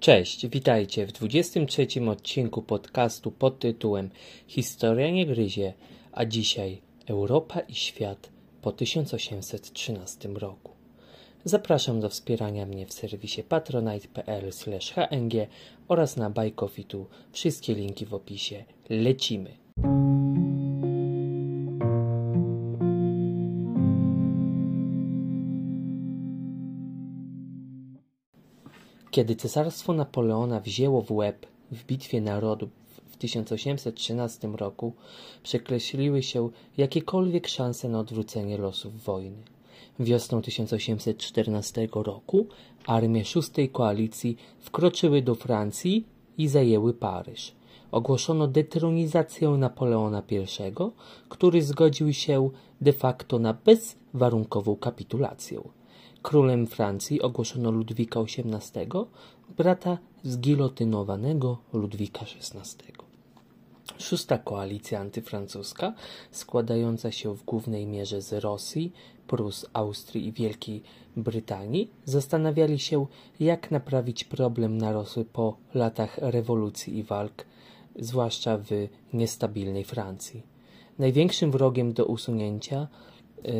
Cześć, witajcie w 23 odcinku podcastu pod tytułem Historia nie gryzie, a dzisiaj Europa i świat po 1813 roku. Zapraszam do wspierania mnie w serwisie patronite.pl/hng oraz na Bajkofitu. Wszystkie linki w opisie. Lecimy! Kiedy cesarstwo Napoleona wzięło w łeb w bitwie narodów w 1813 roku, przekreśliły się jakiekolwiek szanse na odwrócenie losów wojny. Wiosną 1814 roku armie szóstej koalicji wkroczyły do Francji i zajęły Paryż. Ogłoszono detronizację Napoleona I, który zgodził się de facto na bezwarunkową kapitulację. Królem Francji ogłoszono Ludwika XVIII, brata zgilotynowanego Ludwika XVI. Szósta koalicja antyfrancuska, składająca się w głównej mierze z Rosji, Prus, Austrii i Wielkiej Brytanii, zastanawiali się, jak naprawić problem narosły po latach rewolucji i walk, zwłaszcza w niestabilnej Francji. Największym wrogiem do usunięcia yy,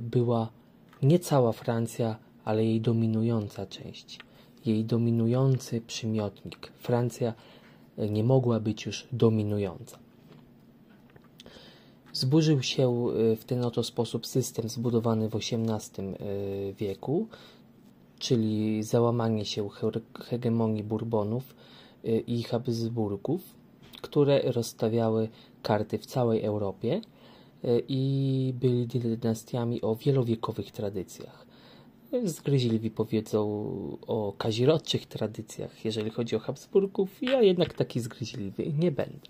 była nie cała Francja, ale jej dominująca część, jej dominujący przymiotnik. Francja nie mogła być już dominująca. Zburzył się e, w ten oto sposób system zbudowany w XVIII e, wieku, czyli załamanie się hegemonii Bourbonów e, i Habsburgów, które rozstawiały karty w całej Europie i byli dynastiami o wielowiekowych tradycjach. Zgryźliwi powiedzą o kazirodczych tradycjach, jeżeli chodzi o Habsburgów. Ja jednak taki zgryźliwy nie będę.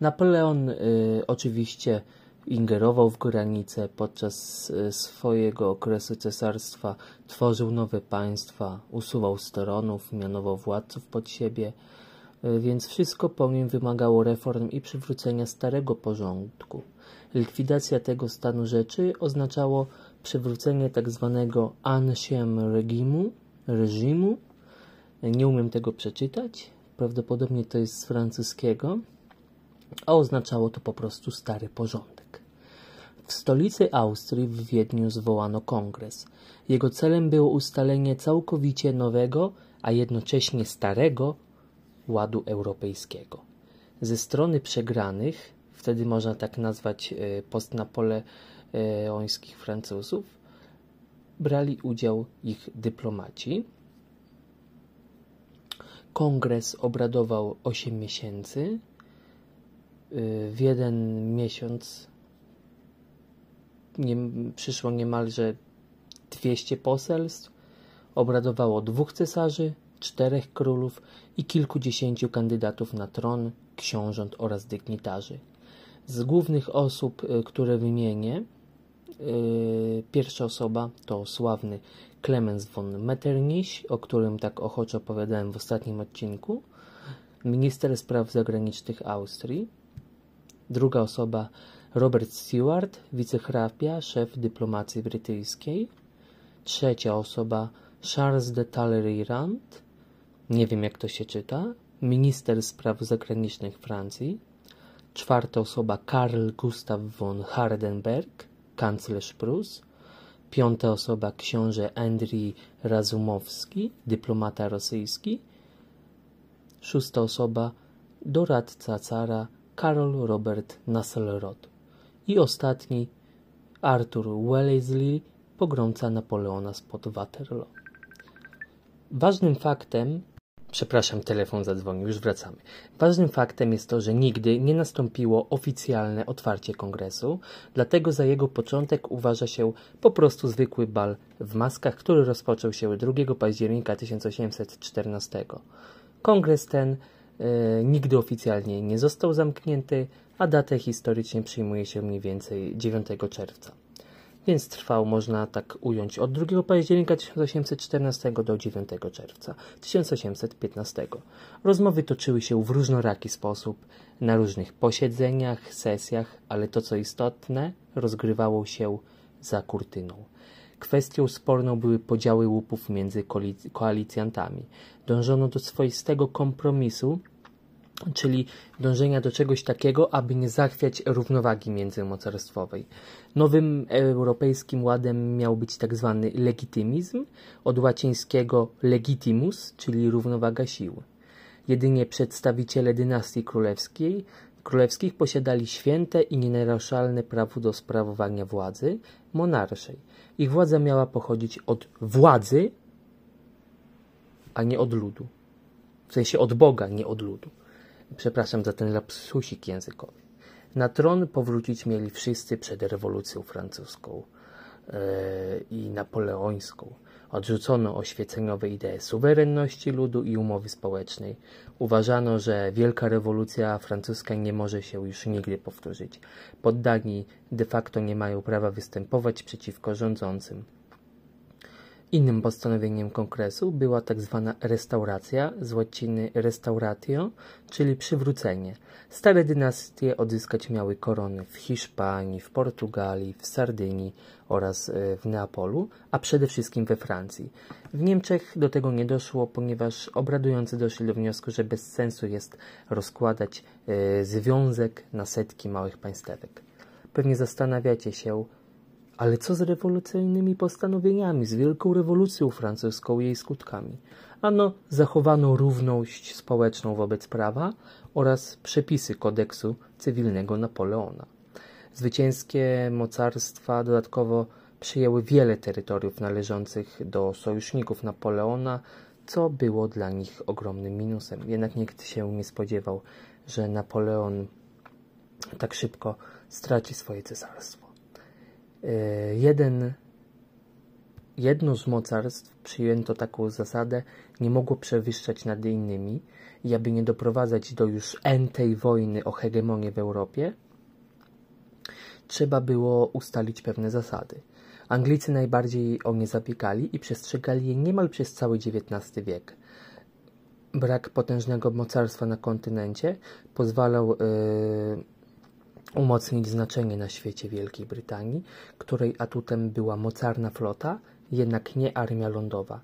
Napoleon y, oczywiście ingerował w granice podczas swojego okresu cesarstwa, tworzył nowe państwa, usuwał steronów, mianował władców pod siebie, y, więc wszystko po nim wymagało reform i przywrócenia starego porządku. Likwidacja tego stanu rzeczy oznaczało przywrócenie tak zwanego ancien regimu, reżimu. Nie umiem tego przeczytać, prawdopodobnie to jest z francuskiego, a oznaczało to po prostu stary porządek. W stolicy Austrii w Wiedniu zwołano kongres. Jego celem było ustalenie całkowicie nowego, a jednocześnie starego ładu europejskiego. Ze strony przegranych wtedy można tak nazwać e, postnapoleońskich Francuzów, brali udział ich dyplomaci. Kongres obradował 8 miesięcy. E, w jeden miesiąc nie, przyszło niemalże 200 poselstw. Obradowało dwóch cesarzy, czterech królów i kilkudziesięciu kandydatów na tron, książąt oraz dygnitarzy. Z głównych osób, y, które wymienię, y, pierwsza osoba to sławny Clemens von Metternich, o którym tak ochoczo opowiadałem w ostatnim odcinku, minister spraw zagranicznych Austrii. Druga osoba Robert Stewart, wicehrabia, szef dyplomacji brytyjskiej. Trzecia osoba Charles de Talleyrand, nie wiem jak to się czyta, minister spraw zagranicznych Francji. Czwarta osoba Karl Gustav von Hardenberg, kanclerz Prus. Piąta osoba książę Andrii Razumowski, dyplomata rosyjski. Szósta osoba doradca cara Karol Robert Nasselrod. I ostatni Arthur Wellesley, pogromca Napoleona spod Waterloo. Ważnym faktem Przepraszam, telefon zadzwonił, już wracamy. Ważnym faktem jest to, że nigdy nie nastąpiło oficjalne otwarcie kongresu, dlatego za jego początek uważa się po prostu zwykły bal w maskach, który rozpoczął się 2 października 1814. Kongres ten e, nigdy oficjalnie nie został zamknięty, a datę historycznie przyjmuje się mniej więcej 9 czerwca więc trwał, można tak ująć, od 2 października 1814 do 9 czerwca 1815. Rozmowy toczyły się w różnoraki sposób, na różnych posiedzeniach, sesjach, ale to co istotne, rozgrywało się za kurtyną. Kwestią sporną były podziały łupów między koalicjantami. Dążono do swoistego kompromisu, czyli dążenia do czegoś takiego, aby nie zachwiać równowagi międzymocarstwowej. Nowym europejskim ładem miał być tak zwany legitymizm, od łacińskiego legitimus, czyli równowaga sił. Jedynie przedstawiciele dynastii królewskiej, królewskich posiadali święte i nienaruszalne prawo do sprawowania władzy monarszej. Ich władza miała pochodzić od władzy, a nie od ludu. W sensie od Boga, nie od ludu. Przepraszam za ten lapsusik językowy. Na tron powrócić mieli wszyscy przed rewolucją francuską yy, i napoleońską. Odrzucono oświeceniowe idee suwerenności ludu i umowy społecznej. Uważano, że wielka rewolucja francuska nie może się już nigdy powtórzyć. Poddani de facto nie mają prawa występować przeciwko rządzącym. Innym postanowieniem kongresu była tak zwana restauracja, z łaciny restauratio, czyli przywrócenie. Stare dynastie odzyskać miały korony w Hiszpanii, w Portugalii, w Sardynii oraz e, w Neapolu, a przede wszystkim we Francji. W Niemczech do tego nie doszło, ponieważ obradujący doszli do wniosku, że bez sensu jest rozkładać e, związek na setki małych państewek. Pewnie zastanawiacie się, ale co z rewolucyjnymi postanowieniami, z wielką rewolucją francuską i jej skutkami? Ano, zachowano równość społeczną wobec prawa oraz przepisy kodeksu cywilnego Napoleona. Zwycięskie mocarstwa dodatkowo przyjęły wiele terytoriów należących do sojuszników Napoleona, co było dla nich ogromnym minusem. Jednak nikt się nie spodziewał, że Napoleon tak szybko straci swoje cesarstwo. E, jeden, jedno z mocarstw przyjęto taką zasadę, nie mogło przewyższać nad innymi i aby nie doprowadzać do już entej wojny o hegemonię w Europie, trzeba było ustalić pewne zasady. Anglicy najbardziej o nie zabiegali i przestrzegali je niemal przez cały XIX wiek. Brak potężnego mocarstwa na kontynencie pozwalał yy, umocnić znaczenie na świecie Wielkiej Brytanii, której atutem była mocarna flota, jednak nie armia lądowa.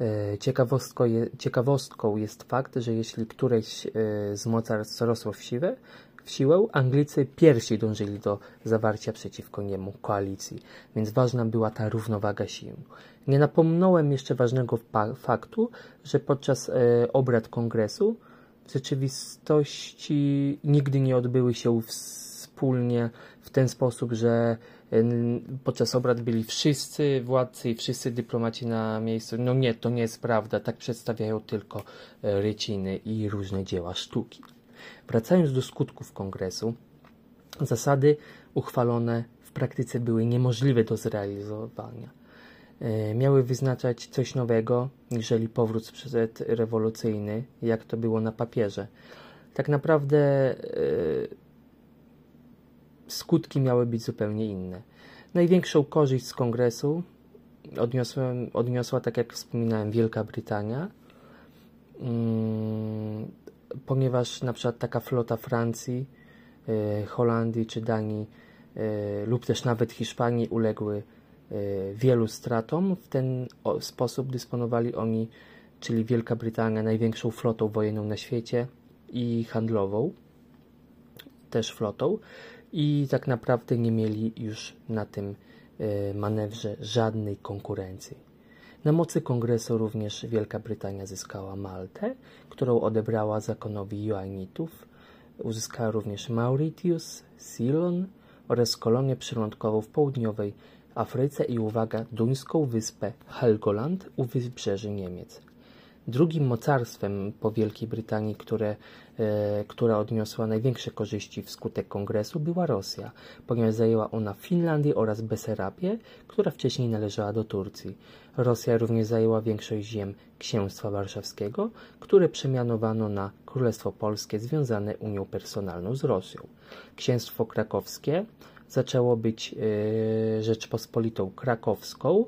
E, ciekawostką, je, ciekawostką jest fakt, że jeśli któreś e, z mocarstw rosło w siłę, w siłę, Anglicy pierwsi dążyli do zawarcia przeciwko niemu koalicji, więc ważna była ta równowaga sił. Nie napomniałem jeszcze ważnego faktu, że podczas e, obrad kongresu w rzeczywistości nigdy nie odbyły się w wspólnie w ten sposób, że podczas obrad byli wszyscy władcy i wszyscy dyplomaci na miejscu. No nie, to nie jest prawda. Tak przedstawiają tylko e, ryciny i różne dzieła sztuki. Wracając do skutków kongresu, zasady uchwalone w praktyce były niemożliwe do zrealizowania. E, miały wyznaczać coś nowego, niżeli powrót przedrewolucyjny, jak to było na papierze. Tak naprawdę e, skutki miały być zupełnie inne. Największą korzyść z kongresu odniosłem, odniosła, tak jak wspominałem, Wielka Brytania, hmm, ponieważ na przykład taka flota Francji, y, Holandii czy Danii y, lub też nawet Hiszpanii uległy y, wielu stratom. W ten sposób dysponowali oni, czyli Wielka Brytania, największą flotą wojenną na świecie i handlową, też flotą i tak naprawdę nie mieli już na tym e, manewrze żadnej konkurencji. Na mocy kongresu również Wielka Brytania zyskała Maltę, którą odebrała zakonowi Joanitów. Uzyskała również Mauritius, Ceylon oraz kolonię przylądkową w południowej Afryce i uwaga, duńską wyspę Helgoland u wybrzeży Niemiec. Drugim mocarstwem po Wielkiej Brytanii, które, e, która odniosła największe korzyści wskutek kongresu, była Rosja, ponieważ zajęła ona Finlandię oraz Beserabię, która wcześniej należała do Turcji. Rosja również zajęła większość ziem Księstwa Warszawskiego, które przemianowano na Królestwo Polskie związane Unią Personalną z Rosją. Księstwo Krakowskie zaczęło być e, Rzeczpospolitą Krakowską,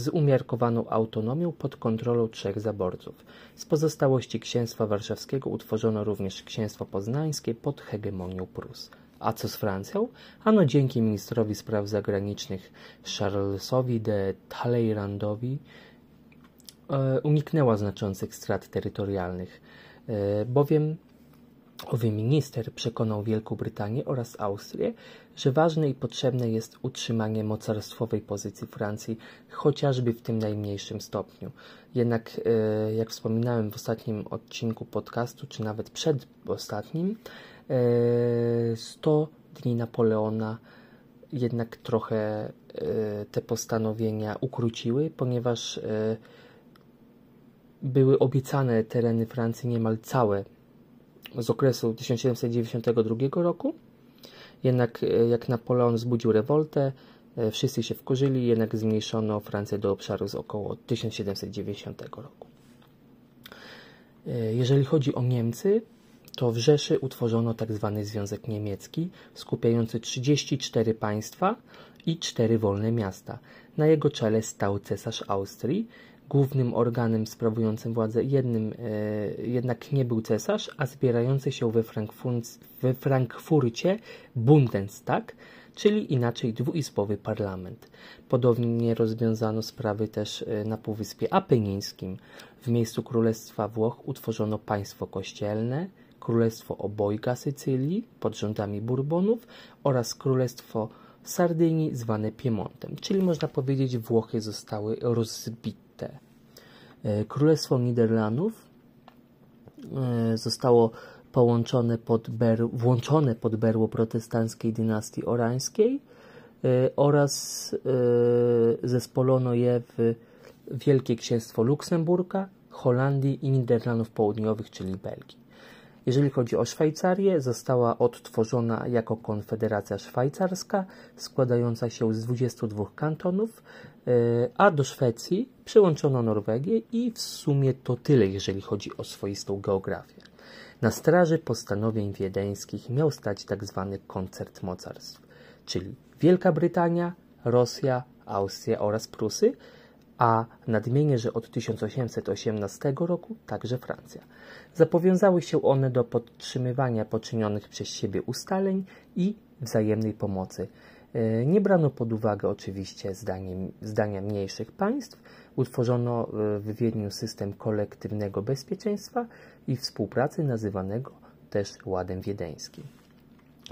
z umiarkowaną autonomią pod kontrolą trzech zaborców. Z pozostałości księstwa warszawskiego utworzono również księstwo poznańskie pod hegemonią Prus. A co z Francją? Ano dzięki ministrowi spraw zagranicznych Charlesowi de Talleirandowi e, uniknęła znaczących strat terytorialnych, e, bowiem owy minister przekonał Wielką Brytanię oraz Austrię, że ważne i potrzebne jest utrzymanie mocarstwowej pozycji Francji, chociażby w tym najmniejszym stopniu. Jednak, e, jak wspominałem w ostatnim odcinku podcastu, czy nawet przed ostatnim, 100 e, dni Napoleona jednak trochę e, te postanowienia ukróciły, ponieważ były obiecane tereny Francji niemal całe z okresu 1792 roku. Jednak jak Napoleon zbudził rewoltę, wszyscy się wkurzyli, jednak zmniejszono Francję do obszaru z około 1790 roku. Jeżeli chodzi o Niemcy, to w Rzeszy utworzono tzw. Tak Związek Niemiecki, skupiający 34 państwa i 4 wolne miasta. Na jego czele stał cesarz Austrii. Głównym organem sprawującym władzę jednym e, jednak nie był cesarz, a zbierający się we, we Frankfurcie Bundestag, czyli inaczej dwuizbowy parlament. Podobnie rozwiązano sprawy też e, na Półwyspie Apenińskim. W miejscu Królestwa Włoch utworzono państwo kościelne, Królestwo Obojga Sycylii pod rządami Burbonów oraz Królestwo Sardynii zwane Piemontem, czyli można powiedzieć Włochy zostały rozbite. E, Królestwo Niderlandów e, zostało połączone pod ber, włączone pod berło protestanckiej dynastii orańskiej e, oraz zespolono je w Wielkie Księstwo Luksemburga, Holandii i Niderlandów Południowych, czyli Belgii. Jeżeli chodzi o Szwajcarię, została odtworzona jako Konfederacja Szwajcarska, składająca się z 22 kantonów, a do Szwecji przyłączono Norwegię i w sumie to tyle, jeżeli chodzi o swoistą geografię. Na straży postanowień wiedeńskich miał stać tzw. Tak koncert mocarstw, czyli Wielka Brytania, Rosja, Austria oraz Prusy, a nadmienię, że od 1818 roku także Francja. Zapowiązały się one do podtrzymywania poczynionych przez siebie ustaleń i wzajemnej pomocy. E, nie brano pod uwagę oczywiście zdaniem, zdania mniejszych państw, utworzono e, w Wiedniu system kolektywnego bezpieczeństwa i współpracy nazywanego też Ładem Wiedeńskim.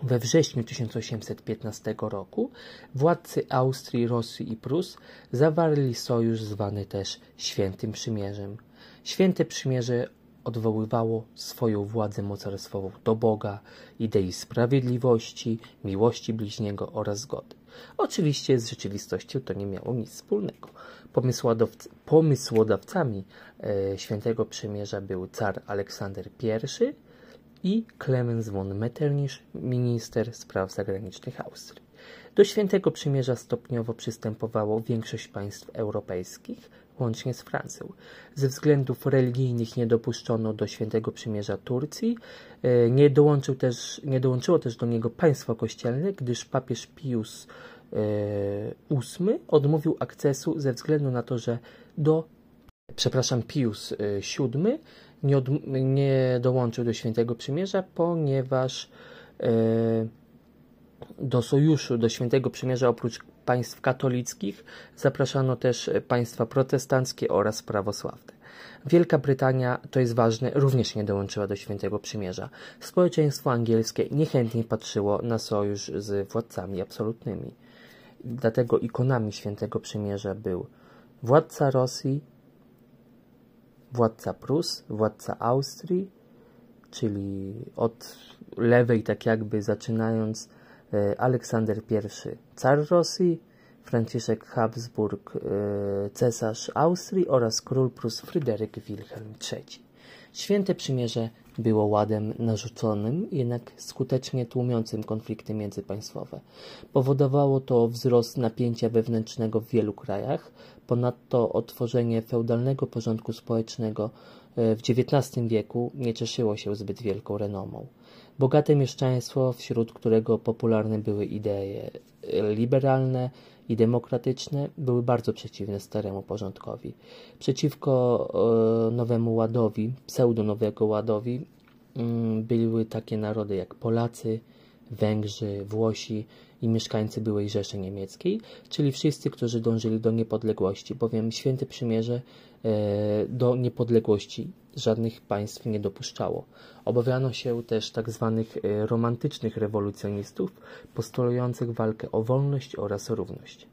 We wrześniu 1815 roku władcy Austrii, Rosji i Prus zawarli sojusz zwany też Świętym Przymierzem. Święte Przymierze odwoływało swoją władzę mocarstwową do Boga, idei sprawiedliwości, miłości bliźniego oraz zgody. Oczywiście z rzeczywistością to nie miało nic wspólnego. Pomysłodawcami e, Świętego Przymierza był car Aleksander I, i Clemens von Metternich, minister spraw zagranicznych Austrii. Do Świętego Przymierza stopniowo przystępowało większość państw europejskich, łącznie z Francją. Ze względów religijnych nie dopuszczono do Świętego Przymierza Turcji. E, nie, dołączył też, nie dołączyło też do niego państwo kościelne, gdyż papież Pius VIII e, odmówił akcesu ze względu na to, że do przepraszam, Pius VII e, nie, od, nie dołączył do Świętego Przymierza, ponieważ do sojuszu, do Świętego Przymierza oprócz państw katolickich zapraszano też państwa protestanckie oraz prawosławne. Wielka Brytania, to jest ważne, również nie dołączyła do Świętego Przymierza. Społeczeństwo angielskie niechętnie patrzyło na sojusz z władcami absolutnymi. Dlatego ikonami Świętego Przymierza był władca Rosji, władca Prus, władca Austrii, czyli od lewej tak jakby zaczynając e, Aleksander I, car Rosji, Franciszek Habsburg, e, cesarz Austrii oraz król Prus Fryderyk Wilhelm III. Święte Przymierze było ładem narzuconym, jednak skutecznie tłumiącym konflikty międzypaństwowe. Powodowało to wzrost napięcia wewnętrznego w wielu krajach, ponadto otworzenie feudalnego porządku społecznego e, w XIX wieku nie cieszyło się zbyt wielką renomą. Bogate mieszczaństwo, wśród którego popularne były idee liberalne, i demokratyczne były bardzo przeciwne staremu porządkowi. Przeciwko e, nowemu ładowi, pseudo-nowego ładowi, mm, były takie narody jak Polacy, Węgrzy, Włosi i mieszkańcy byłej Rzeszy Niemieckiej, czyli wszyscy, którzy dążyli do niepodległości, bowiem Święte Przymierze e, do niepodległości żadnych państw nie dopuszczało. Obawiano się też tak zwanych e, romantycznych rewolucjonistów, postulujących walkę o wolność oraz równość.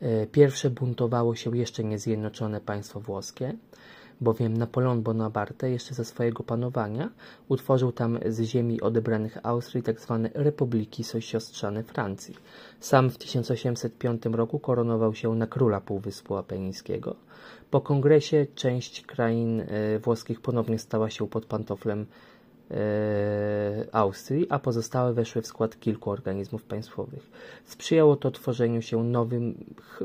E, pierwsze buntowało się jeszcze niezjednoczone państwo włoskie, bowiem Napoleon Bonaparte jeszcze za swojego panowania utworzył tam z ziemi odebranych Austrii tzw. Tak republiki siostrzane Francji. Sam w 1805 roku koronował się na króla Półwyspu Apenińskiego. Po kongresie część krain e, włoskich ponownie stała się pod pantoflem E, Austrii, a pozostałe weszły w skład kilku organizmów państwowych. Sprzyjało to tworzeniu się nowym, e,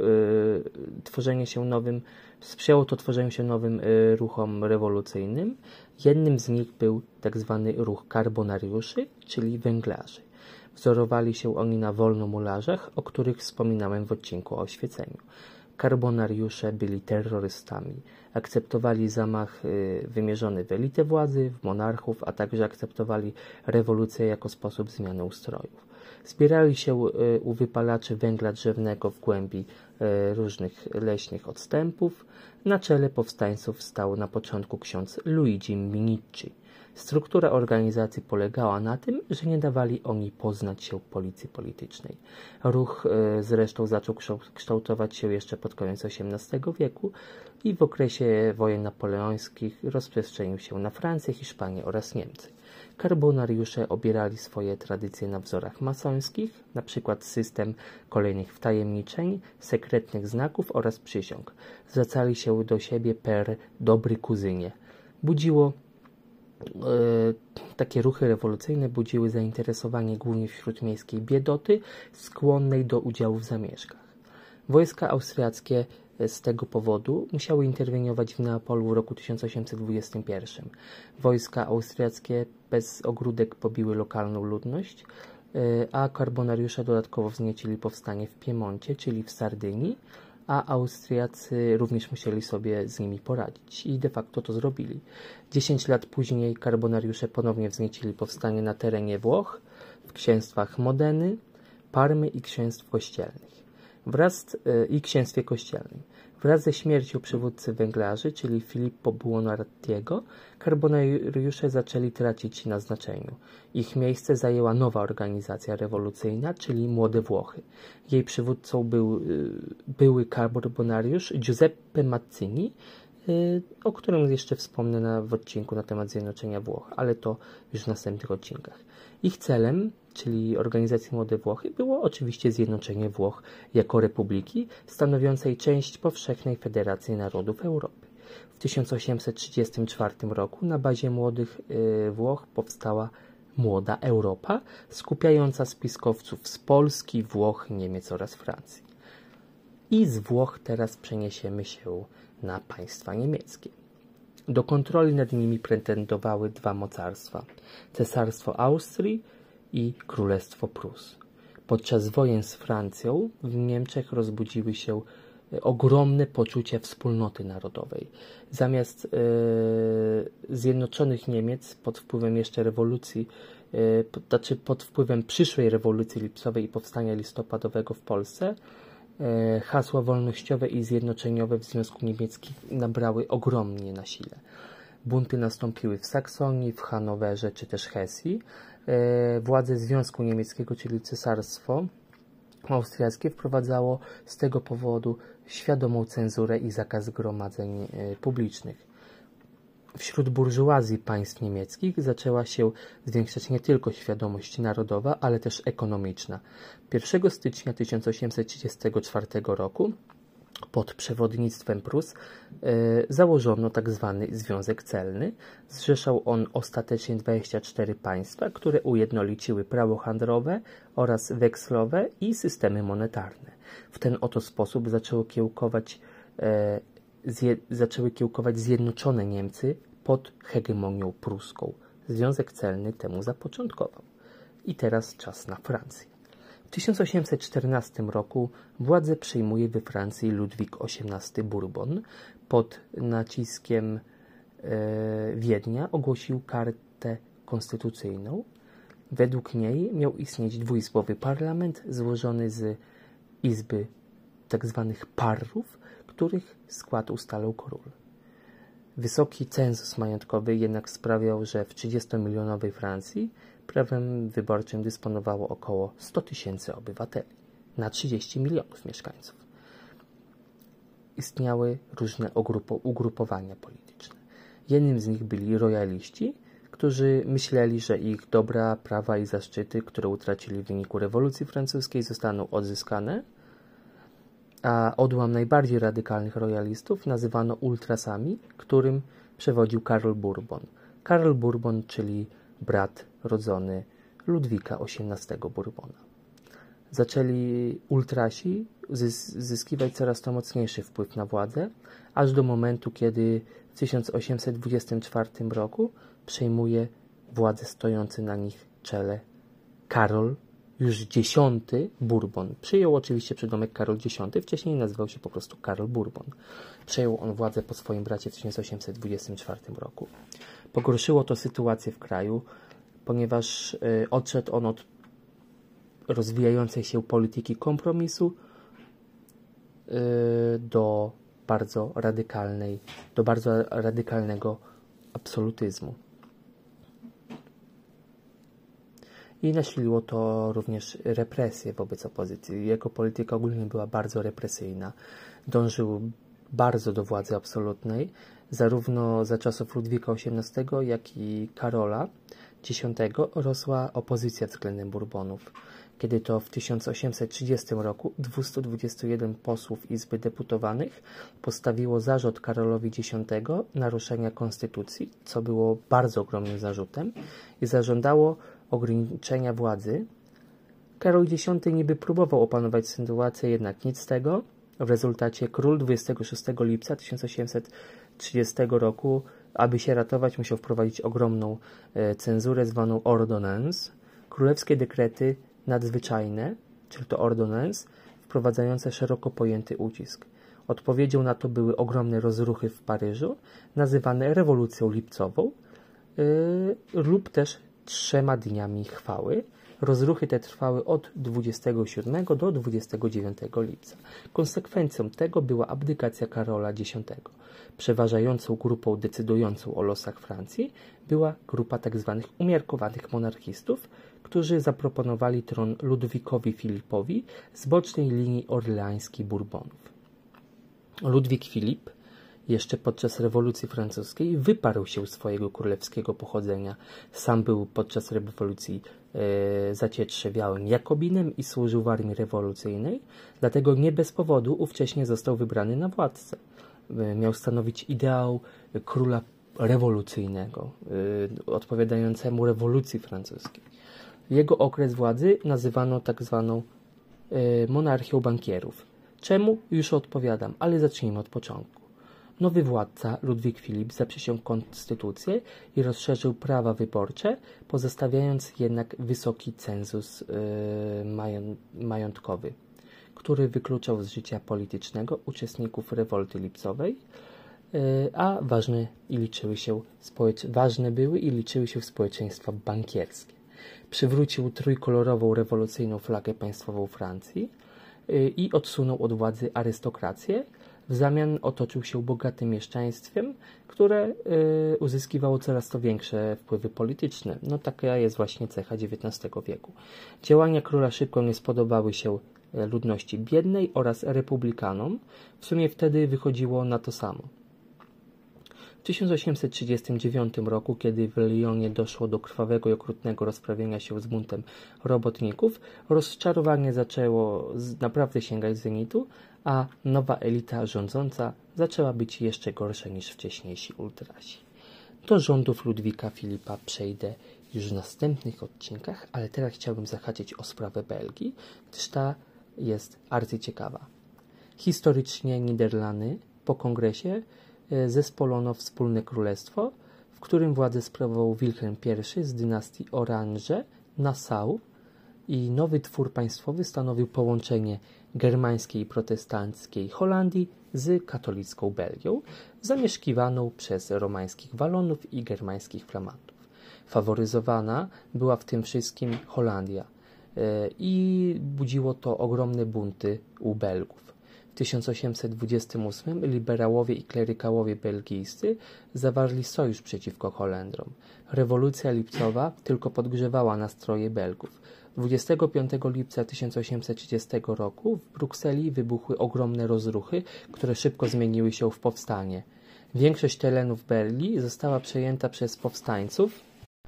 tworzenie się nowym, sprzyjało to tworzeniu się nowym e, ruchom rewolucyjnym. Jednym z nich był tzw. Tak ruch karbonariuszy, czyli węglarzy. Wzorowali się oni na wolnomularzach, o których wspominałem w odcinku o oświeceniu. Karbonariusze byli terrorystami. Akceptowali zamach y, wymierzony w elitę władzy, w monarchów, a także akceptowali rewolucję jako sposób zmiany ustrojów. Zbierali się y, u wypalaczy węgla drzewnego w głębi y, różnych leśnych odstępów. Na czele powstańców stał na początku ksiądz Luigi Minici. Struktura organizacji polegała na tym, że nie dawali oni poznać się policji politycznej. Ruch e, zresztą zaczął kształtować się jeszcze pod koniec XVIII wieku i w okresie wojen napoleońskich rozprzestrzenił się na Francję, Hiszpanię oraz Niemcy. Karbonariusze obierali swoje tradycje na wzorach masońskich, np. system kolejnych wtajemniczeń, sekretnych znaków oraz przysiąg. Zwracali się do siebie per dobry kuzynie. Budziło E, takie ruchy rewolucyjne budziły zainteresowanie głównie wśród miejskiej biedoty, skłonnej do udziału w zamieszkach. Wojska austriackie z tego powodu musiały interweniować w Neapolu w roku 1821. Wojska austriackie bez ogródek pobiły lokalną ludność, e, a karbonariusze dodatkowo wzniecili powstanie w Piemoncie, czyli w Sardynii, a Austriacy również musieli sobie z nimi poradzić i de facto to zrobili. Dziesięć lat później karbonariusze ponownie wzniecili powstanie na terenie Włoch, w księstwach Modeny, Parmy i księstw kościelnych wraz e, i księstwie kościelnym. Wraz ze śmiercią przywódcy węglarzy, czyli Filippo Buonarrotiego, karbonariusze zaczęli tracić na znaczeniu. Ich miejsce zajęła nowa organizacja rewolucyjna, czyli Młode Włochy. Jej przywódcą był y, były karbonariusz Giuseppe Mazzini, y, o którym jeszcze wspomnę na, w odcinku na temat zjednoczenia Włoch, ale to już w następnych odcinkach. Ich celem, czyli organizacji Młode Włochy, było oczywiście zjednoczenie Włoch jako republiki stanowiącej część powszechnej Federacji Narodów Europy. W 1834 roku na bazie Młodych y, Włoch powstała Młoda Europa, skupiająca spiskowców z Polski, Włoch, Niemiec oraz Francji. I z Włoch teraz przeniesiemy się na państwa niemieckie. Do kontroli nad nimi pretendowały dwa mocarstwa: Cesarstwo Austrii i Królestwo Prus. Podczas wojen z Francją w Niemczech rozbudziły się e, ogromne poczucie wspólnoty narodowej. Zamiast e, zjednoczonych Niemiec pod wpływem jeszcze rewolucji, e, znaczy pod wpływem przyszłej rewolucji lipcowej i powstania listopadowego w Polsce, hasła wolnościowe i zjednoczeniowe w Związku Niemieckim nabrały ogromnie na sile. Bunty nastąpiły w Saksonii, w Hanowerze czy też Hesji. E, władze Związku Niemieckiego, czyli cesarstwo austriackie, wprowadzało z tego powodu świadomą cenzurę i zakaz zgromadzeń e, publicznych. Wśród burżuazji państw niemieckich zaczęła się zwiększać nie tylko świadomość narodowa, ale też ekonomiczna. 1 stycznia 1834 roku pod przewodnictwem Prus e, założono tzw. Tak Związek Celny. Zrzeszał on ostatecznie 24 państwa, które ujednoliciły prawo handlowe oraz wekslowe i systemy monetarne. W ten oto sposób zaczęło kiełkować e, zje, zaczęły kiełkować zjednoczone Niemcy pod hegemonią pruską. Związek celny temu zapoczątkował. I teraz czas na Francję. W 1814 roku władzę przejmuje we Francji Ludwik XVIII Bourbon. Pod naciskiem e, Wiednia ogłosił kartę konstytucyjną Według niej miał istnieć dwuizbowy parlament złożony z izby tzw. Tak parów, których skład ustalał król. Wysoki cenzus majątkowy jednak sprawiał, że w 30-milionowej Francji prawem wyborczym dysponowało około 100 tysięcy obywateli na 30 milionów mieszkańców. Istniały różne ugrupowania polityczne. Jednym z nich byli rojaliści, którzy myśleli, że ich dobra, prawa i zaszczyty, które utracili w wyniku rewolucji francuskiej, zostaną odzyskane, a odłam najbardziej radykalnych royalistów nazywano ultrasami, którym przewodził Karol Bourbon. Karol Bourbon, czyli brat rodzony Ludwika XVIII Bourbona. Zaczęli ultrasi zyskiwać coraz to mocniejszy wpływ na władzę, aż do momentu, kiedy w 1824 roku przejmuje władzę stojący na nich czele Karol już dziesiąty Bourbon. Przyjął oczywiście przydomek Karol X, wcześniej nazywał się po prostu Karol Bourbon. Przejął on władzę po swoim bracie w 1824 roku. Pogorszyło to sytuację w kraju, ponieważ y, odszedł on od rozwijającej się polityki kompromisu y, do bardzo radykalnej, do bardzo radykalnego absolutyzmu. i nasiliło to również represje wobec opozycji. Jego polityka ogólnie była bardzo represyjna. Dążył bardzo do władzy absolutnej, zarówno za czasów Ludwika XVIII, jak i Karola X rosła opozycja względem Bourbonów. Kiedy to w 1830 roku 221 posłów Izby Deputowanych postawiło zarzut Karolowi X naruszenia konstytucji, co było bardzo ogromnym zarzutem, i zażądało ograniczenia władzy. Karol X niby próbował opanować sytuację, jednak nic z tego. W rezultacie król 26 lipca 1830 roku, aby się ratować, musiał wprowadzić ogromną e, cenzurę zwaną ordonnance. Królewskie dekrety nadzwyczajne, czyli to ordonnance, wprowadzające szeroko pojęty ucisk. Odpowiedzią na to były ogromne rozruchy w Paryżu, nazywane rewolucją lipcową, yy, lub też trzema dniami chwały. Rozruchy te trwały od 27 do 29 lipca. Konsekwencją tego była abdykacja Karola X. Przeważającą grupą decydującą o losach Francji była grupa tzw. Tak umiarkowanych monarchistów, którzy zaproponowali tron Ludwikowi Filipowi z bocznej linii orleańskiej Bourbonów. Ludwik Filip jeszcze podczas rewolucji francuskiej wyparł się swojego królewskiego pochodzenia. Sam był podczas rewolucji zacietrzewiałym Jakobinem i służył w armii rewolucyjnej, dlatego nie bez powodu ówcześnie został wybrany na władcę. E, miał stanowić ideał króla rewolucyjnego, e, odpowiadającemu rewolucji francuskiej. Jego okres władzy nazywano tak zwaną monarchią bankierów. Czemu? Już odpowiadam, ale zacznijmy od początku. Nowy władca, Ludwik Filip, zaprzysiągł konstytucję i rozszerzył prawa wyborcze, pozostawiając jednak wysoki cenzus yy, majątkowy, który wykluczał z życia politycznego uczestników rewolty lipcowej, yy, a ważne, i liczyły się ważne były i liczyły się społeczeństwa bankierskie. Przywrócił trójkolorową rewolucyjną flagę państwową Francji yy, i odsunął od władzy arystokrację, w zamian otoczył się bogatym mieszczaństwem, które y, uzyskiwało coraz to większe wpływy polityczne. No taka jest właśnie cecha XIX wieku. Działania króla szybko nie spodobały się e, ludności biednej oraz republikanom. W sumie wtedy wychodziło na to samo. W 1839 roku, kiedy w Lyonie doszło do krwawego i okrutnego rozprawienia się z buntem robotników, rozczarowanie zaczęło naprawdę sięgać zenitu, a nowa elita rządząca zaczęła być jeszcze gorsza niż wcześniejsi ultrasi. Do rządów Ludwika Filipa przejdę już w następnych odcinkach, ale teraz chciałbym zahaczyć o sprawę Belgii, gdyż ta jest arcyciekawa. Historycznie Niderlandy po kongresie zespolono wspólne królestwo, w którym władzę sprawował Wilhelm I z dynastii Orange, Nassau i nowy twór państwowy stanowił połączenie germańskiej protestanckiej Holandii z katolicką Belgią, zamieszkiwaną przez romańskich Walonów i germańskich Flamandów. Faworyzowana była w tym wszystkim Holandia e, i budziło to ogromne bunty u Belgów. W 1828 liberałowie i klerykałowie belgijscy zawarli sojusz przeciwko Holendrom. Rewolucja lipcowa tylko podgrzewała nastroje Belgów. 25 lipca 1830 roku w Brukseli wybuchły ogromne rozruchy, które szybko zmieniły się w powstanie. Większość terenów Belgii została przejęta przez powstańców,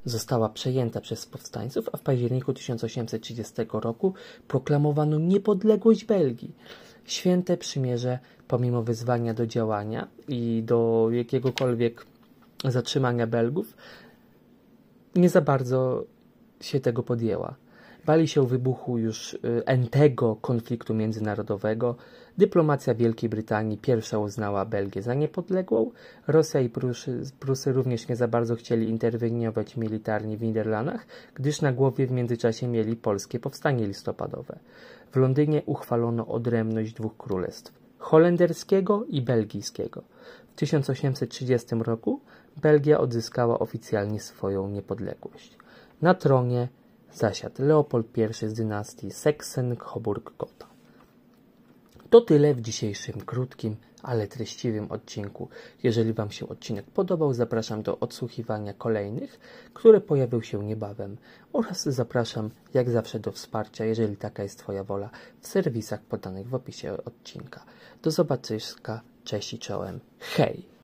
została przejęta przez powstańców, a w październiku 1830 roku proklamowano niepodległość Belgii. Święte przymierze, pomimo wyzwania do działania i do jakiegokolwiek zatrzymania Belgów, nie za bardzo się tego podjęła. Bali się wybuchu już y, entego konfliktu międzynarodowego. Dyplomacja Wielkiej Brytanii pierwsza uznała Belgię za niepodległą. Rosja i Prusy, Prusy również nie za bardzo chcieli interweniować militarnie w Niderlandach, gdyż na głowie w międzyczasie mieli polskie powstanie listopadowe. W Londynie uchwalono odrębność dwóch królestw holenderskiego i belgijskiego. W 1830 roku Belgia odzyskała oficjalnie swoją niepodległość. Na tronie zasiadł Leopold I z dynastii Sachsen-Coburg-Gotha. To tyle w dzisiejszym krótkim, ale treściwym odcinku. Jeżeli Wam się odcinek podobał, zapraszam do odsłuchiwania kolejnych, które pojawią się niebawem oraz zapraszam jak zawsze do wsparcia, jeżeli taka jest Twoja wola, w serwisach podanych w opisie odcinka. Do zobaczenia, cześć i czołem, hej!